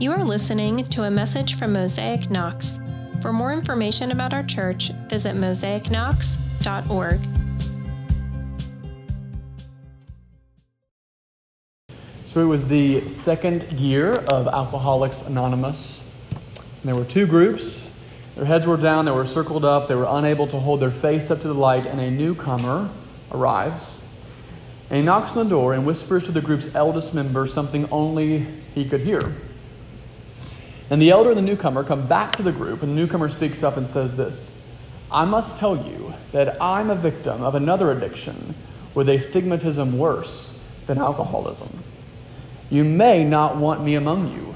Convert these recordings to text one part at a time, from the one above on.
You are listening to a message from Mosaic Knox. For more information about our church, visit mosaicknox.org. So it was the second year of Alcoholics Anonymous. And there were two groups. Their heads were down, they were circled up, they were unable to hold their face up to the light, and a newcomer arrives. And he knocks on the door and whispers to the group's eldest member something only he could hear. And the elder and the newcomer come back to the group, and the newcomer speaks up and says this I must tell you that I'm a victim of another addiction with a stigmatism worse than alcoholism. You may not want me among you.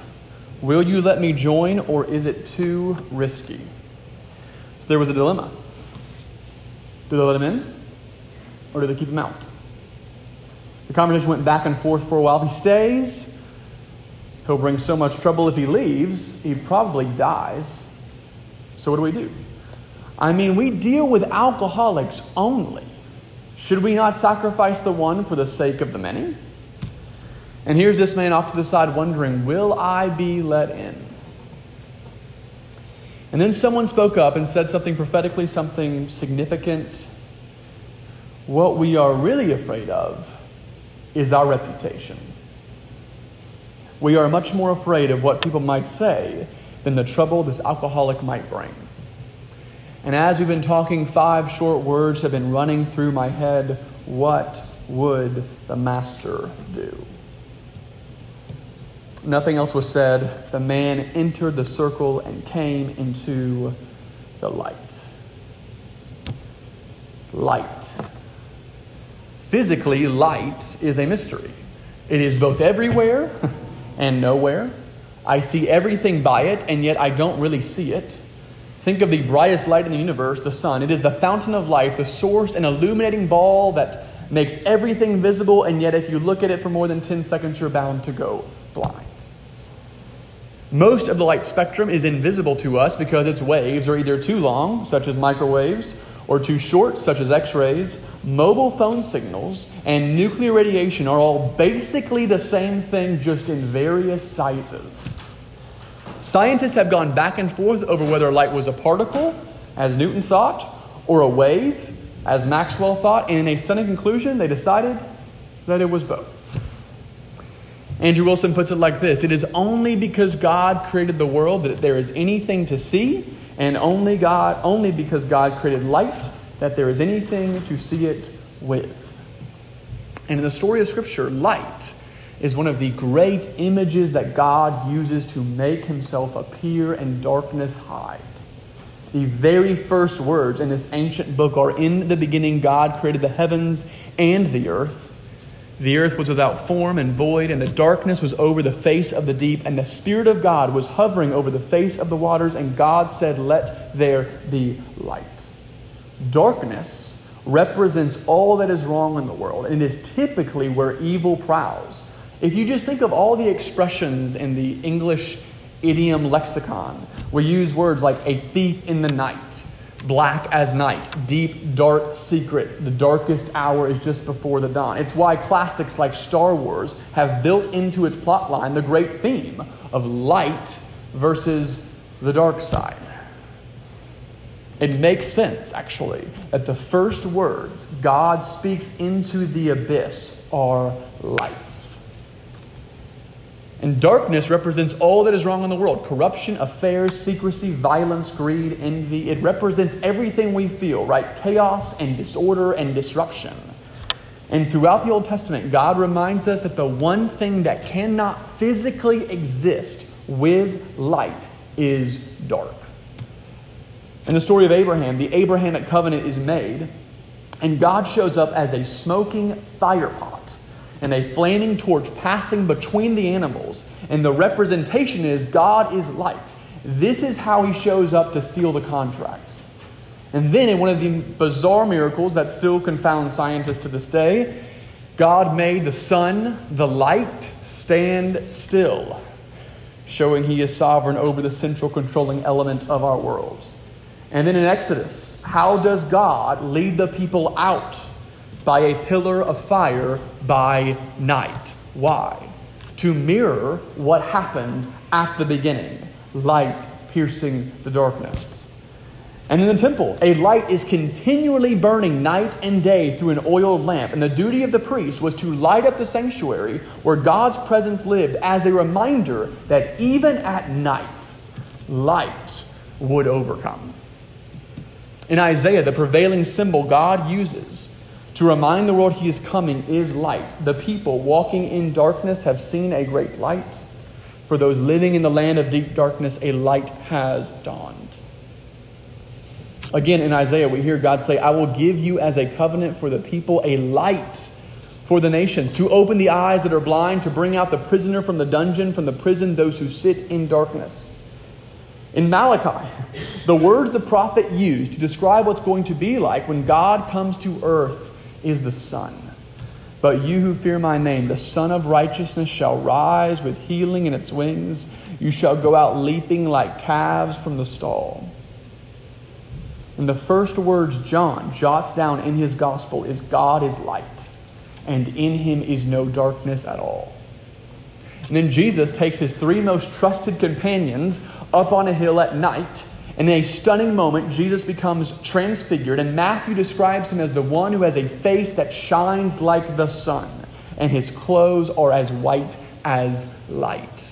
Will you let me join, or is it too risky? So there was a dilemma. Do they let him in, or do they keep him out? The conversation went back and forth for a while. He stays, He'll bring so much trouble if he leaves, he probably dies. So, what do we do? I mean, we deal with alcoholics only. Should we not sacrifice the one for the sake of the many? And here's this man off to the side wondering, Will I be let in? And then someone spoke up and said something prophetically, something significant. What we are really afraid of is our reputation we are much more afraid of what people might say than the trouble this alcoholic might bring. And as we've been talking, five short words have been running through my head. What would the master do? Nothing else was said. The man entered the circle and came into the light. Light. Physically, light is a mystery. It is both everywhere and nowhere. I see everything by it, and yet I don't really see it. Think of the brightest light in the universe, the sun. It is the fountain of life, the source and illuminating ball that makes everything visible, and yet if you look at it for more than 10 seconds, you're bound to go blind. Most of the light spectrum is invisible to us because its waves are either too long, such as microwaves, or too short, such as X rays, mobile phone signals, and nuclear radiation are all basically the same thing, just in various sizes. Scientists have gone back and forth over whether light was a particle, as Newton thought, or a wave, as Maxwell thought, and in a stunning conclusion, they decided that it was both. Andrew Wilson puts it like this It is only because God created the world that there is anything to see and only God, only because God created light, that there is anything to see it with. And in the story of Scripture, light is one of the great images that God uses to make himself appear and darkness hide. The very first words in this ancient book are In the beginning, God created the heavens and the earth. The earth was without form and void, and the darkness was over the face of the deep, and the Spirit of God was hovering over the face of the waters, and God said, Let there be light. Darkness represents all that is wrong in the world, and is typically where evil prowls. If you just think of all the expressions in the English idiom lexicon, we use words like a thief in the night black as night, deep, dark secret. The darkest hour is just before the dawn. It's why classics like Star Wars have built into its plotline the great theme of light versus the dark side. It makes sense, actually, that the first words God speaks into the abyss are lights. And darkness represents all that is wrong in the world corruption, affairs, secrecy, violence, greed, envy. It represents everything we feel, right? Chaos and disorder and disruption. And throughout the Old Testament, God reminds us that the one thing that cannot physically exist with light is dark. In the story of Abraham, the Abrahamic covenant is made, and God shows up as a smoking fire pot and a flaming torch passing between the animals. And the representation is God is light. This is how he shows up to seal the contract. And then, in one of the bizarre miracles that still confound scientists to this day, God made the sun, the light, stand still, showing he is sovereign over the central controlling element of our world. And then in Exodus, how does God lead the people out by a pillar of fire by night. Why? to mirror what happened at the beginning light piercing the darkness. And in the temple, a light is continually burning night and day through an oiled lamp. And the duty of the priest was to light up the sanctuary where God's presence lived as a reminder that even at night, light would overcome. In Isaiah, the prevailing symbol God uses to remind the world he is coming is light. The people walking in darkness have seen a great light. For those living in the land of deep darkness, a light has dawned. Again, in Isaiah, we hear God say, I will give you as a covenant for the people a light for the nations, to open the eyes that are blind, to bring out the prisoner from the dungeon, from the prison, those who sit in darkness. In Malachi, the words the prophet used to describe what's going to be like when God comes to earth is the sun. But you who fear my name, the Sun of Righteousness shall rise with healing in its wings. You shall go out leaping like calves from the stall. And the first words John jots down in his gospel is God is light, and in him is no darkness at all. And then Jesus takes his three most trusted companions up on a hill at night. And in a stunning moment, Jesus becomes transfigured, and Matthew describes him as the one who has a face that shines like the sun, and his clothes are as white as light.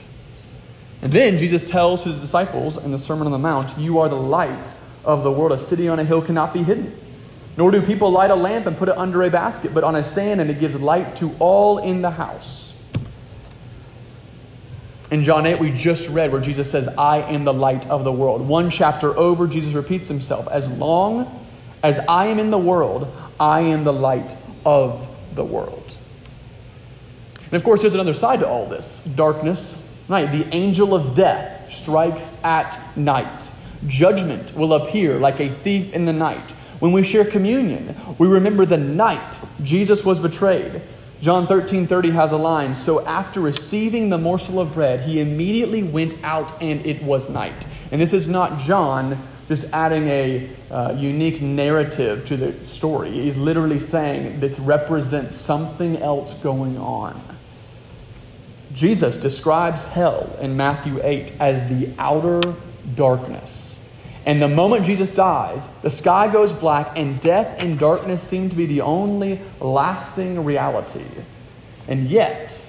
And then Jesus tells his disciples in the Sermon on the Mount, You are the light of the world. A city on a hill cannot be hidden. Nor do people light a lamp and put it under a basket, but on a stand, and it gives light to all in the house. In John 8, we just read where Jesus says, I am the light of the world. One chapter over, Jesus repeats himself, As long as I am in the world, I am the light of the world. And of course, there's another side to all this darkness, night. The angel of death strikes at night. Judgment will appear like a thief in the night. When we share communion, we remember the night Jesus was betrayed. John 13 30 has a line So after receiving the morsel of bread, he immediately went out and it was night. And this is not John just adding a uh, unique narrative to the story. He's literally saying this represents something else going on. Jesus describes hell in Matthew 8 as the outer darkness. And the moment Jesus dies, the sky goes black, and death and darkness seem to be the only lasting reality. And yet,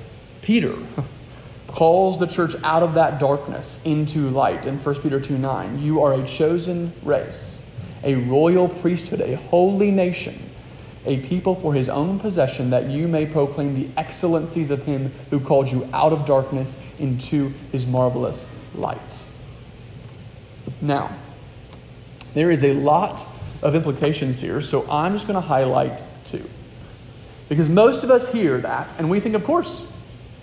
Peter calls the church out of that darkness into light in 1 Peter 2 9. You are a chosen race, a royal priesthood, a holy nation, a people for his own possession, that you may proclaim the excellencies of him who called you out of darkness into his marvelous light. Now, there is a lot of implications here, so I'm just going to highlight two. Because most of us hear that and we think, of course,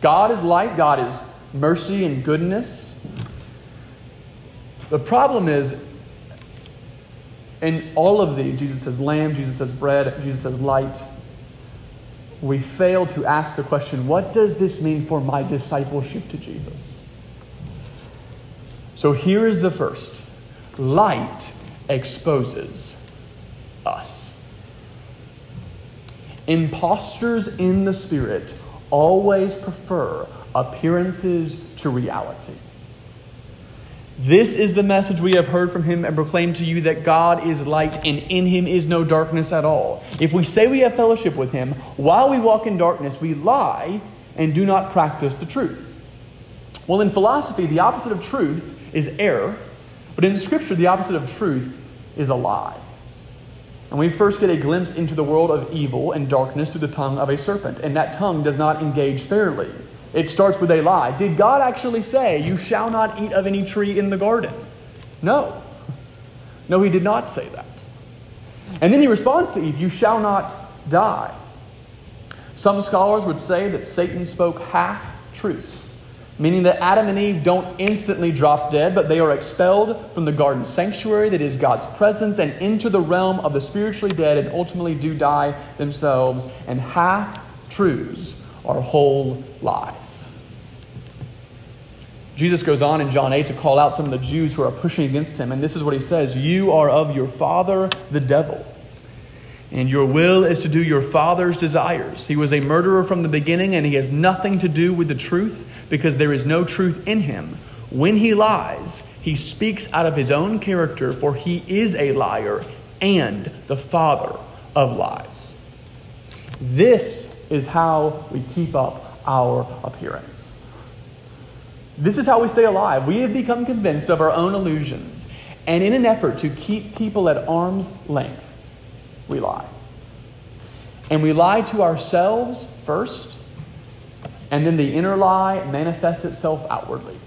God is light, God is mercy and goodness. The problem is, in all of these, Jesus says lamb, Jesus says bread, Jesus says light. We fail to ask the question what does this mean for my discipleship to Jesus? So here is the first light exposes us. Imposters in the Spirit always prefer appearances to reality. This is the message we have heard from him and proclaimed to you that God is light and in him is no darkness at all. If we say we have fellowship with him while we walk in darkness, we lie and do not practice the truth. Well, in philosophy, the opposite of truth is error, but in Scripture, the opposite of truth is a lie. And we first get a glimpse into the world of evil and darkness through the tongue of a serpent, and that tongue does not engage fairly. It starts with a lie. Did God actually say, You shall not eat of any tree in the garden? No. No, he did not say that. And then he responds to Eve, You shall not die. Some scholars would say that Satan spoke half truths meaning that Adam and Eve don't instantly drop dead, but they are expelled from the garden sanctuary that is God's presence and into the realm of the spiritually dead and ultimately do die themselves. And half truths are whole lies. Jesus goes on in John 8 to call out some of the Jews who are pushing against him, and this is what he says You are of your father, the devil And your will is to do your father's desires. He was a murderer from the beginning, and he has nothing to do with the truth because there is no truth in him. When he lies, he speaks out of his own character, for he is a liar and the father of lies. This is how we keep up our appearance. This is how we stay alive. We have become convinced of our own illusions, and in an effort to keep people at arm's length, we lie. And we lie to ourselves first, and then the inner lie manifests itself outwardly.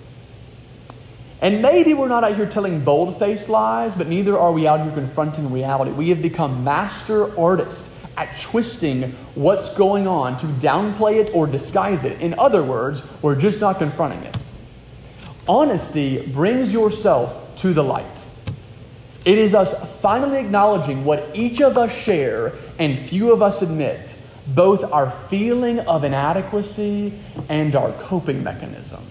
And maybe we're not out here telling bold faced lies, but neither are we out here confronting reality. We have become master artists at twisting what's going on to downplay it or disguise it. In other words, we're just not confronting it. Honesty brings yourself to the light. It is us finally acknowledging what each of us share and few of us admit, both our feeling of inadequacy and our coping mechanism.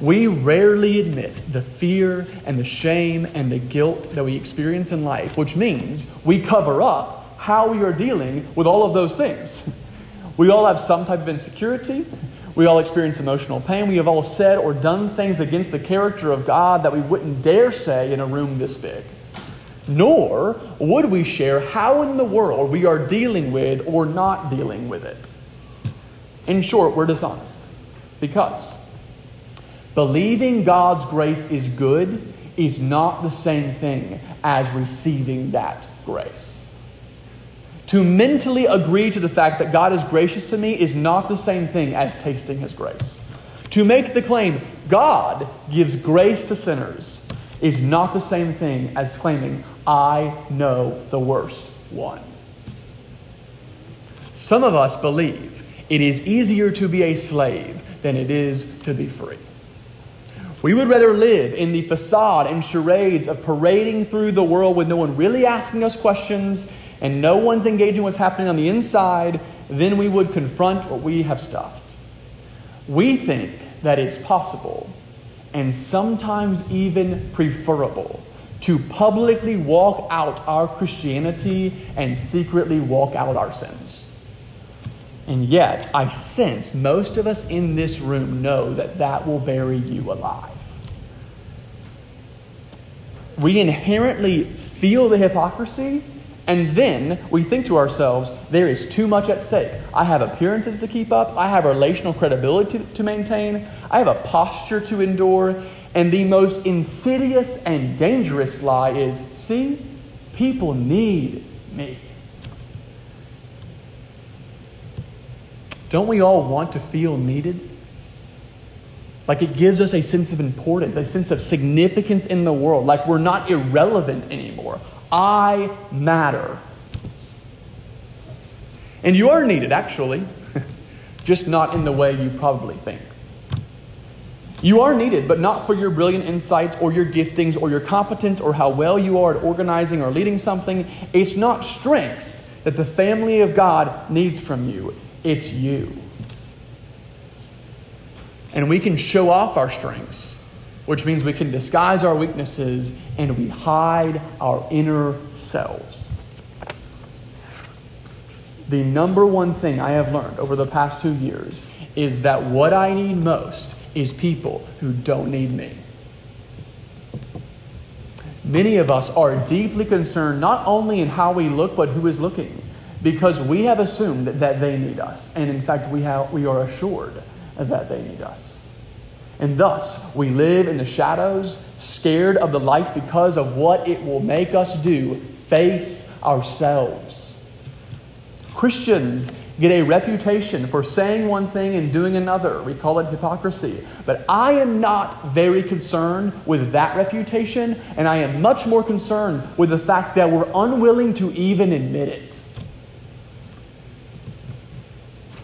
We rarely admit the fear and the shame and the guilt that we experience in life, which means we cover up how we are dealing with all of those things. We all have some type of insecurity. We all experience emotional pain. We have all said or done things against the character of God that we wouldn't dare say in a room this big. Nor would we share how in the world we are dealing with or not dealing with it. In short, we're dishonest. Because believing God's grace is good is not the same thing as receiving that grace. To mentally agree to the fact that God is gracious to me is not the same thing as tasting His grace. To make the claim, God gives grace to sinners, is not the same thing as claiming, I know the worst one. Some of us believe it is easier to be a slave than it is to be free. We would rather live in the facade and charades of parading through the world with no one really asking us questions and no one's engaging what's happening on the inside, then we would confront what we have stuffed. We think that it's possible and sometimes even preferable to publicly walk out our Christianity and secretly walk out our sins. And yet, I sense most of us in this room know that that will bury you alive. We inherently feel the hypocrisy and then we think to ourselves, there is too much at stake. I have appearances to keep up, I have relational credibility to maintain, I have a posture to endure. And the most insidious and dangerous lie is see, people need me. Don't we all want to feel needed? Like it gives us a sense of importance, a sense of significance in the world, like we're not irrelevant anymore. I matter. And you are needed, actually, just not in the way you probably think. You are needed, but not for your brilliant insights or your giftings or your competence or how well you are at organizing or leading something. It's not strengths that the family of God needs from you, it's you. And we can show off our strengths which means we can disguise our weaknesses and we hide our inner selves. The number one thing I have learned over the past two years is that what I need most is people who don't need me. Many of us are deeply concerned not only in how we look, but who is looking, because we have assumed that they need us. And in fact, we, have, we are assured that they need us. And thus, we live in the shadows, scared of the light because of what it will make us do face ourselves. Christians get a reputation for saying one thing and doing another. We call it hypocrisy. But I am not very concerned with that reputation, and I am much more concerned with the fact that we're unwilling to even admit it.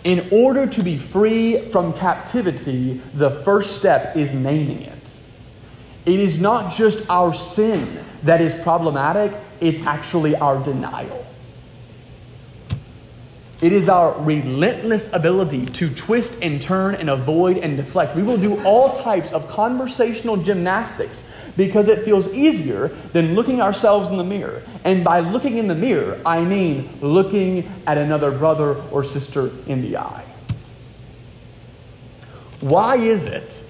In order to be free from captivity, the first step is naming it. It is not just our sin that is problematic, it's actually our denial. It is our relentless ability to twist and turn and avoid and deflect. We will do all types of conversational gymnastics because it feels easier than looking ourselves in the mirror. And by looking in the mirror, I mean looking at another brother or sister in the eye. Why is it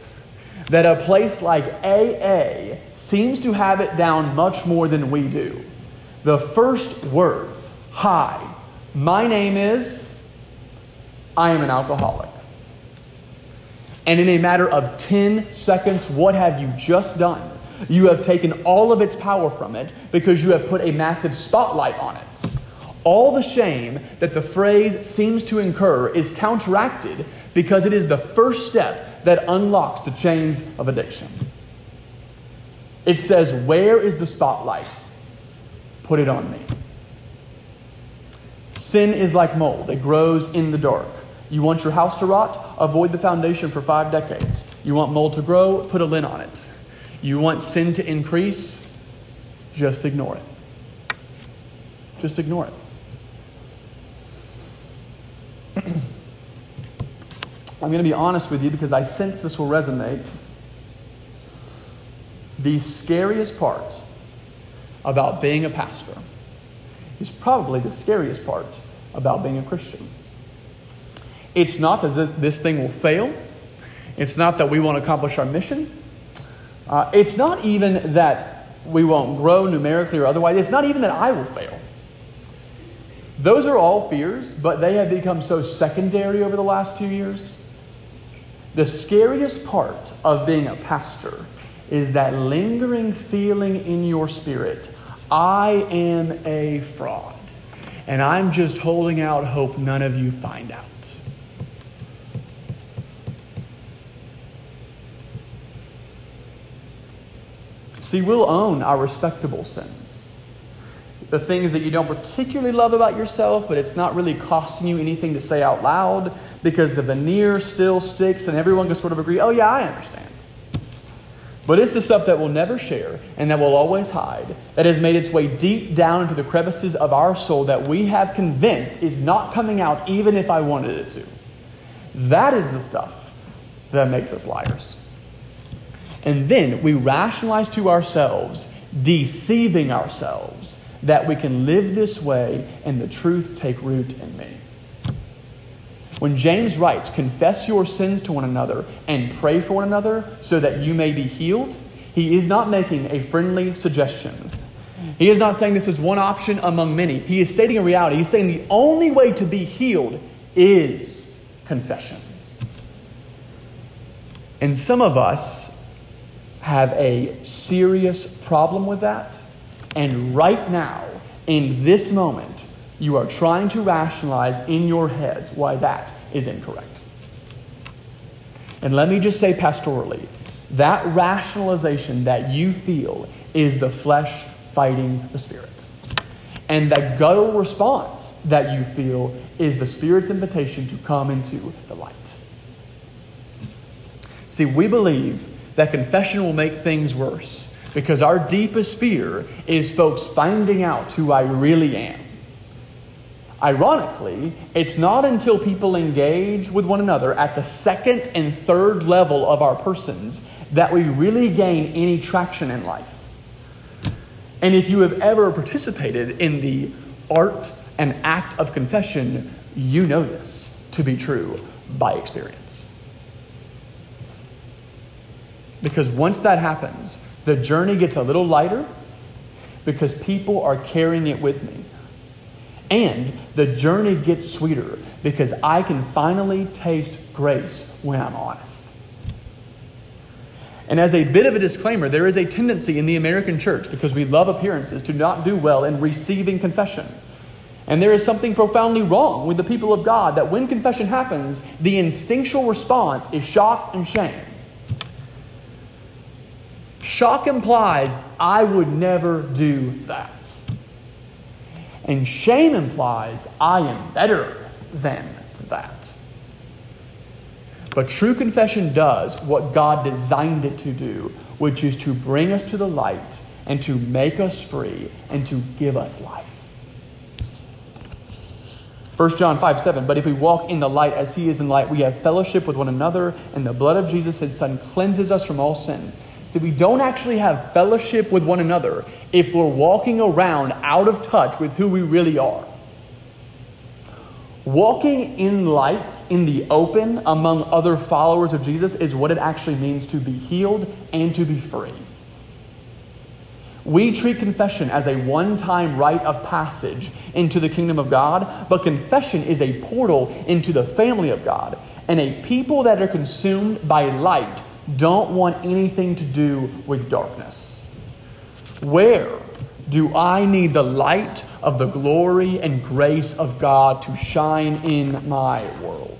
that a place like AA seems to have it down much more than we do? The first words, hi, my name is, I am an alcoholic. And in a matter of 10 seconds, what have you just done? You have taken all of its power from it because you have put a massive spotlight on it. All the shame that the phrase seems to incur is counteracted because it is the first step that unlocks the chains of addiction. It says, Where is the spotlight? Put it on me. Sin is like mold, it grows in the dark. You want your house to rot? Avoid the foundation for five decades. You want mold to grow? Put a lid on it. You want sin to increase? Just ignore it. Just ignore it. I'm going to be honest with you because I sense this will resonate. The scariest part about being a pastor is probably the scariest part about being a Christian. It's not that this thing will fail. It's not that we won't accomplish our mission. Uh, it's not even that we won't grow numerically or otherwise. It's not even that I will fail. Those are all fears, but they have become so secondary over the last two years. The scariest part of being a pastor is that lingering feeling in your spirit I am a fraud, and I'm just holding out hope none of you find out. See, we'll own our respectable sins. The things that you don't particularly love about yourself, but it's not really costing you anything to say out loud because the veneer still sticks and everyone can sort of agree, oh, yeah, I understand. But it's the stuff that we'll never share and that we'll always hide, that has made its way deep down into the crevices of our soul that we have convinced is not coming out even if I wanted it to. That is the stuff that makes us liars. And then we rationalize to ourselves, deceiving ourselves, that we can live this way and the truth take root in me. When James writes, confess your sins to one another and pray for one another so that you may be healed, he is not making a friendly suggestion. He is not saying this is one option among many. He is stating a reality. He's saying the only way to be healed is confession. And some of us have a serious problem with that. And right now, in this moment, you are trying to rationalize in your heads why that is incorrect. And let me just say pastorally that rationalization that you feel is the flesh fighting the spirit. And that guttural response that you feel is the spirit's invitation to come into the light. See, we believe that confession will make things worse because our deepest fear is folks finding out who I really am. Ironically, it's not until people engage with one another at the second and third level of our persons that we really gain any traction in life. And if you have ever participated in the art and act of confession, you know this to be true by experience. Because once that happens, the journey gets a little lighter because people are carrying it with me. And the journey gets sweeter because I can finally taste grace when I'm honest. And as a bit of a disclaimer, there is a tendency in the American church, because we love appearances, to not do well in receiving confession. And there is something profoundly wrong with the people of God that when confession happens, the instinctual response is shock and shame. Shock implies, I would never do that. And shame implies, I am better than that. But true confession does what God designed it to do, which is to bring us to the light and to make us free and to give us life. 1 John 5 7, but if we walk in the light as he is in light, we have fellowship with one another, and the blood of Jesus, his son, cleanses us from all sin. See, we don't actually have fellowship with one another if we're walking around out of touch with who we really are. Walking in light, in the open, among other followers of Jesus is what it actually means to be healed and to be free. We treat confession as a one time rite of passage into the kingdom of God, but confession is a portal into the family of God. And a people that are consumed by light don't want anything to do with darkness. Where do I need the light of the glory and grace of God to shine in my world?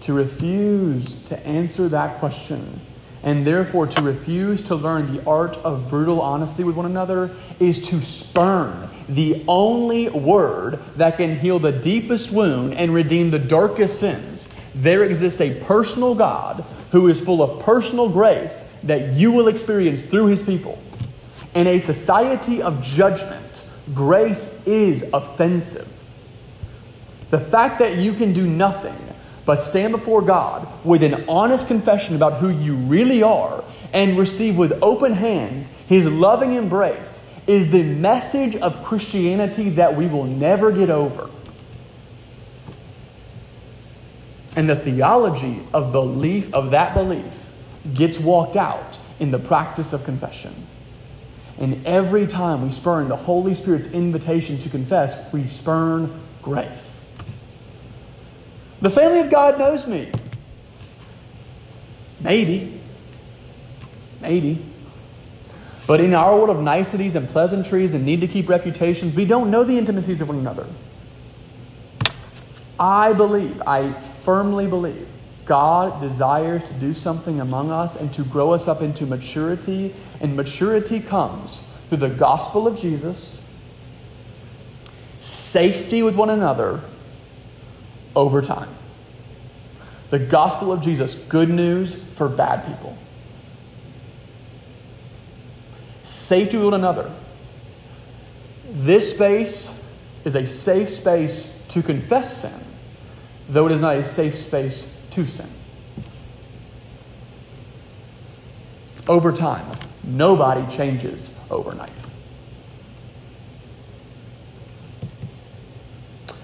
To refuse to answer that question and therefore to refuse to learn the art of brutal honesty with one another is to spurn the only word that can heal the deepest wound and redeem the darkest sins. There exists a personal God who is full of personal grace that you will experience through his people. In a society of judgment, grace is offensive. The fact that you can do nothing but stand before God with an honest confession about who you really are and receive with open hands his loving embrace is the message of Christianity that we will never get over. And the theology of belief of that belief gets walked out in the practice of confession. And every time we spurn the Holy Spirit's invitation to confess, we spurn grace. The family of God knows me. Maybe. Maybe. But in our world of niceties and pleasantries and need to keep reputations, we don't know the intimacies of one another. I believe, I firmly believe, God desires to do something among us and to grow us up into maturity. And maturity comes through the gospel of Jesus, safety with one another, over time. The gospel of Jesus, good news for bad people. Safety with one another. This space is a safe space to confess sin, though it is not a safe space to sin. Over time, nobody changes overnight.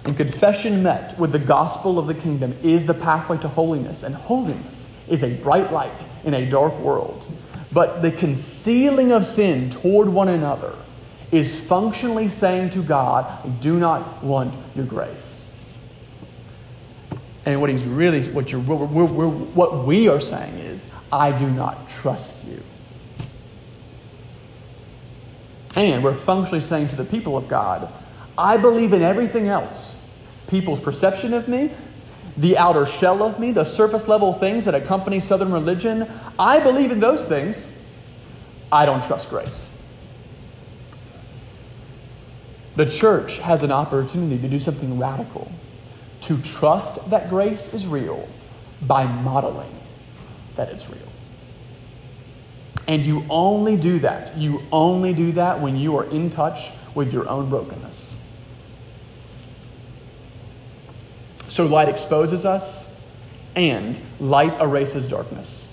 And confession met with the gospel of the kingdom is the pathway to holiness, and holiness is a bright light in a dark world. But the concealing of sin toward one another is functionally saying to God, I do not want your grace. And what he's really, what, you're, we're, we're, we're, what we are saying is, I do not trust you. And we're functionally saying to the people of God, I believe in everything else people's perception of me, the outer shell of me, the surface level things that accompany Southern religion. I believe in those things. I don't trust grace. The church has an opportunity to do something radical, to trust that grace is real by modeling that it's real. And you only do that, you only do that when you are in touch with your own brokenness. So light exposes us, and light erases darkness.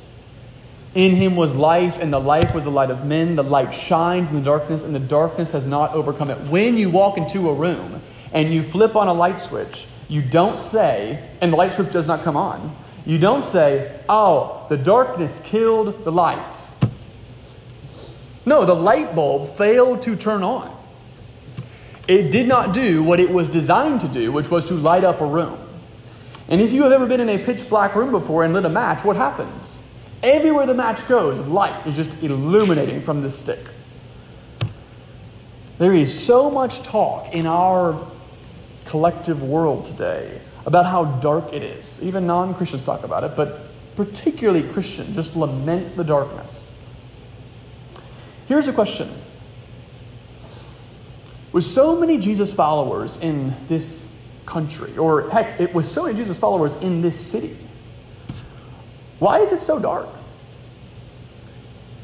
In him was life, and the life was the light of men. The light shines in the darkness, and the darkness has not overcome it. When you walk into a room and you flip on a light switch, you don't say, and the light switch does not come on, you don't say, oh, the darkness killed the light. No, the light bulb failed to turn on. It did not do what it was designed to do, which was to light up a room. And if you have ever been in a pitch black room before and lit a match, what happens? Everywhere the match goes, light is just illuminating from this stick. There is so much talk in our collective world today about how dark it is. Even non Christians talk about it, but particularly Christians just lament the darkness. Here's a question With so many Jesus followers in this country, or heck, it was so many Jesus followers in this city. Why is it so dark?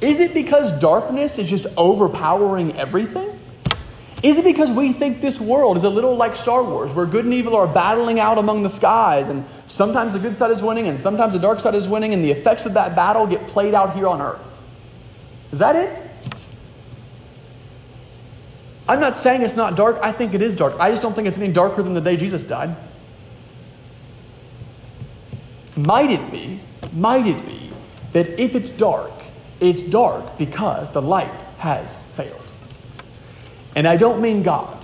Is it because darkness is just overpowering everything? Is it because we think this world is a little like Star Wars, where good and evil are battling out among the skies, and sometimes the good side is winning, and sometimes the dark side is winning, and the effects of that battle get played out here on earth? Is that it? I'm not saying it's not dark. I think it is dark. I just don't think it's any darker than the day Jesus died. Might it be, might it be, that if it's dark, it's dark because the light has failed? And I don't mean God,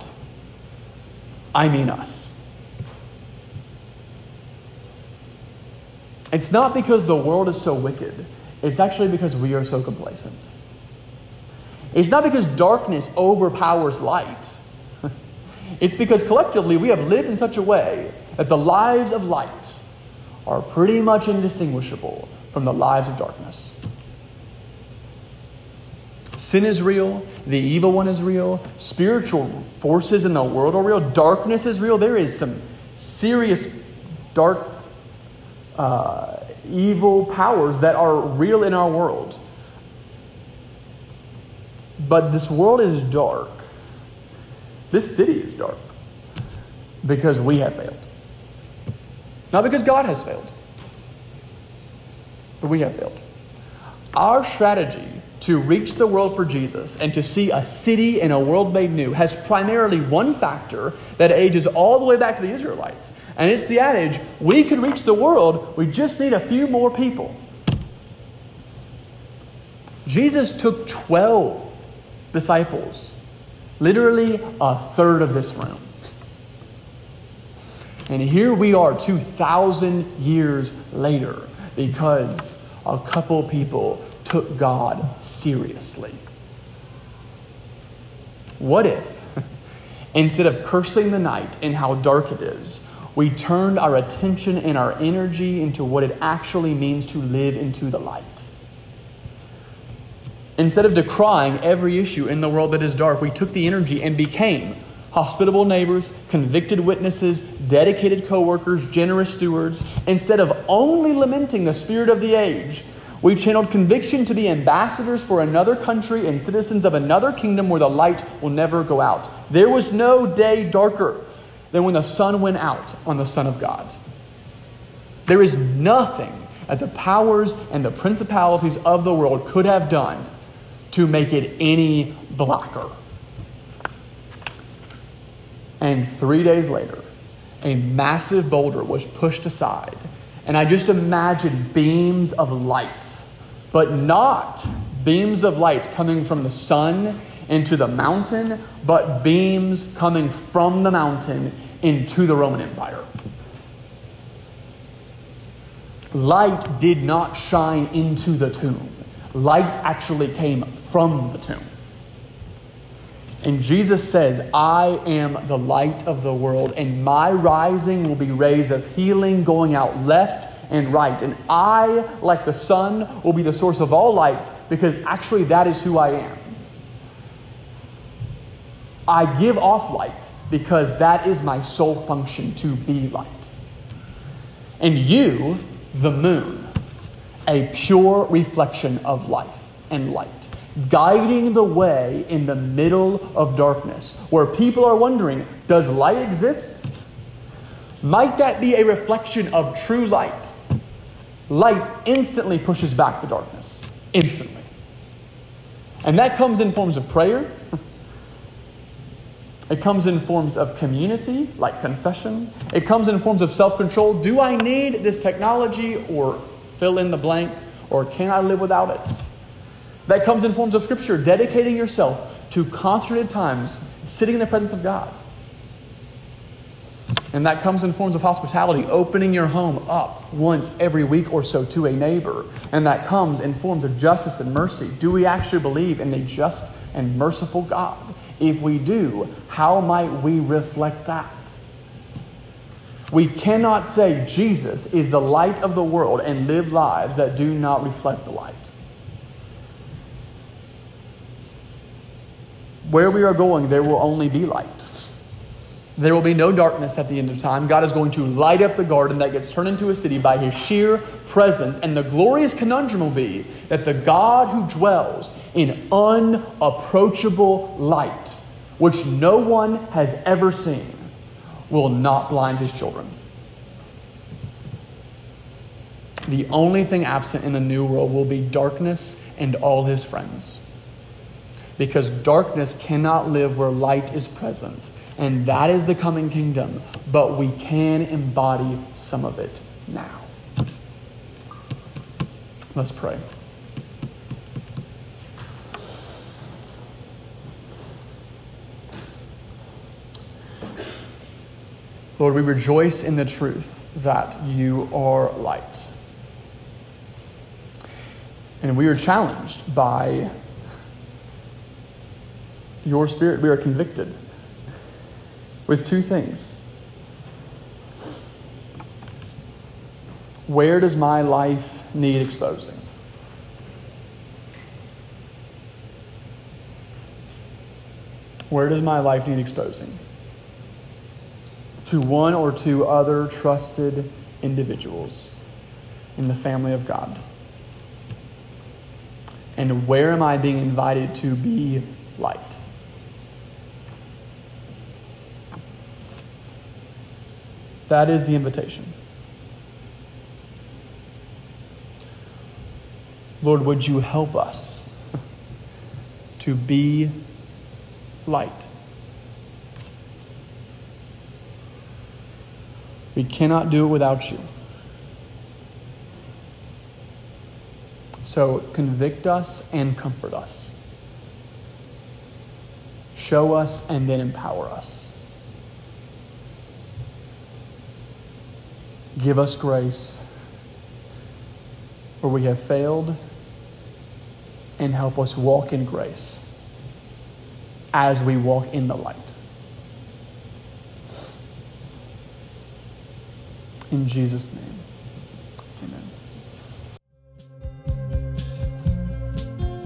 I mean us. It's not because the world is so wicked, it's actually because we are so complacent. It's not because darkness overpowers light. It's because collectively we have lived in such a way that the lives of light are pretty much indistinguishable from the lives of darkness. Sin is real, the evil one is real, spiritual forces in the world are real, darkness is real. There is some serious dark, uh, evil powers that are real in our world. But this world is dark. This city is dark because we have failed. Not because God has failed, but we have failed. Our strategy to reach the world for Jesus and to see a city and a world made new has primarily one factor that ages all the way back to the Israelites. And it's the adage we can reach the world, we just need a few more people. Jesus took 12 disciples, literally a third of this room. And here we are 2,000 years later because a couple people took God seriously. What if, instead of cursing the night and how dark it is, we turned our attention and our energy into what it actually means to live into the light? Instead of decrying every issue in the world that is dark, we took the energy and became hospitable neighbors, convicted witnesses, dedicated co-workers, generous stewards, instead of only lamenting the spirit of the age we channeled conviction to be ambassadors for another country and citizens of another kingdom where the light will never go out. There was no day darker than when the sun went out on the Son of God. There is nothing that the powers and the principalities of the world could have done to make it any blacker. And three days later, a massive boulder was pushed aside and I just imagine beams of light, but not beams of light coming from the sun into the mountain, but beams coming from the mountain into the Roman Empire. Light did not shine into the tomb, light actually came from the tomb. And Jesus says, I am the light of the world, and my rising will be rays of healing going out left and right. And I, like the sun, will be the source of all light because actually that is who I am. I give off light because that is my sole function to be light. And you, the moon, a pure reflection of life and light guiding the way in the middle of darkness, where people are wondering, does light exist? Might that be a reflection of true light? Light instantly pushes back the darkness. Instantly. And that comes in forms of prayer. It comes in forms of community, like confession. It comes in forms of self control. Do I need this technology or fill in the blank, or can I live without it? That comes in forms of scripture, dedicating yourself to concentrated times sitting in the presence of God. And that comes in forms of hospitality, opening your home up once every week or so to a neighbor. And that comes in forms of justice and mercy. Do we actually believe in a just and merciful God? If we do, how might we reflect that? We cannot say Jesus is the light of the world and live lives that do not reflect the light. Where we are going, there will only be light. There will be no darkness at the end of time. God is going to light up the garden that gets turned into a city by his sheer presence. And the glorious conundrum will be that the God who dwells in unapproachable light which no one has ever seen, will not blind his children. The only thing absent in the new world will be darkness and all his friends. Because darkness cannot live where light is present, and that is the coming kingdom, but we can embody some of it now. Let's pray. Lord, we rejoice in the truth that you are light. And we are challenged by your spirit. We are convicted with two things. Where does my life need exposing? Where does my life need exposing? To one or two other trusted individuals in the family of God. And where am I being invited to be light? That is the invitation. Lord, would you help us to be light? We cannot do it without you. So convict us and comfort us. Show us and then empower us. Give us grace where we have failed and help us walk in grace as we walk in the light. In Jesus' name, amen.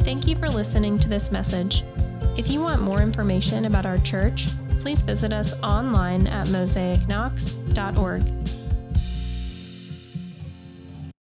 Thank you for listening to this message. If you want more information about our church, please visit us online at mosaicknox.org.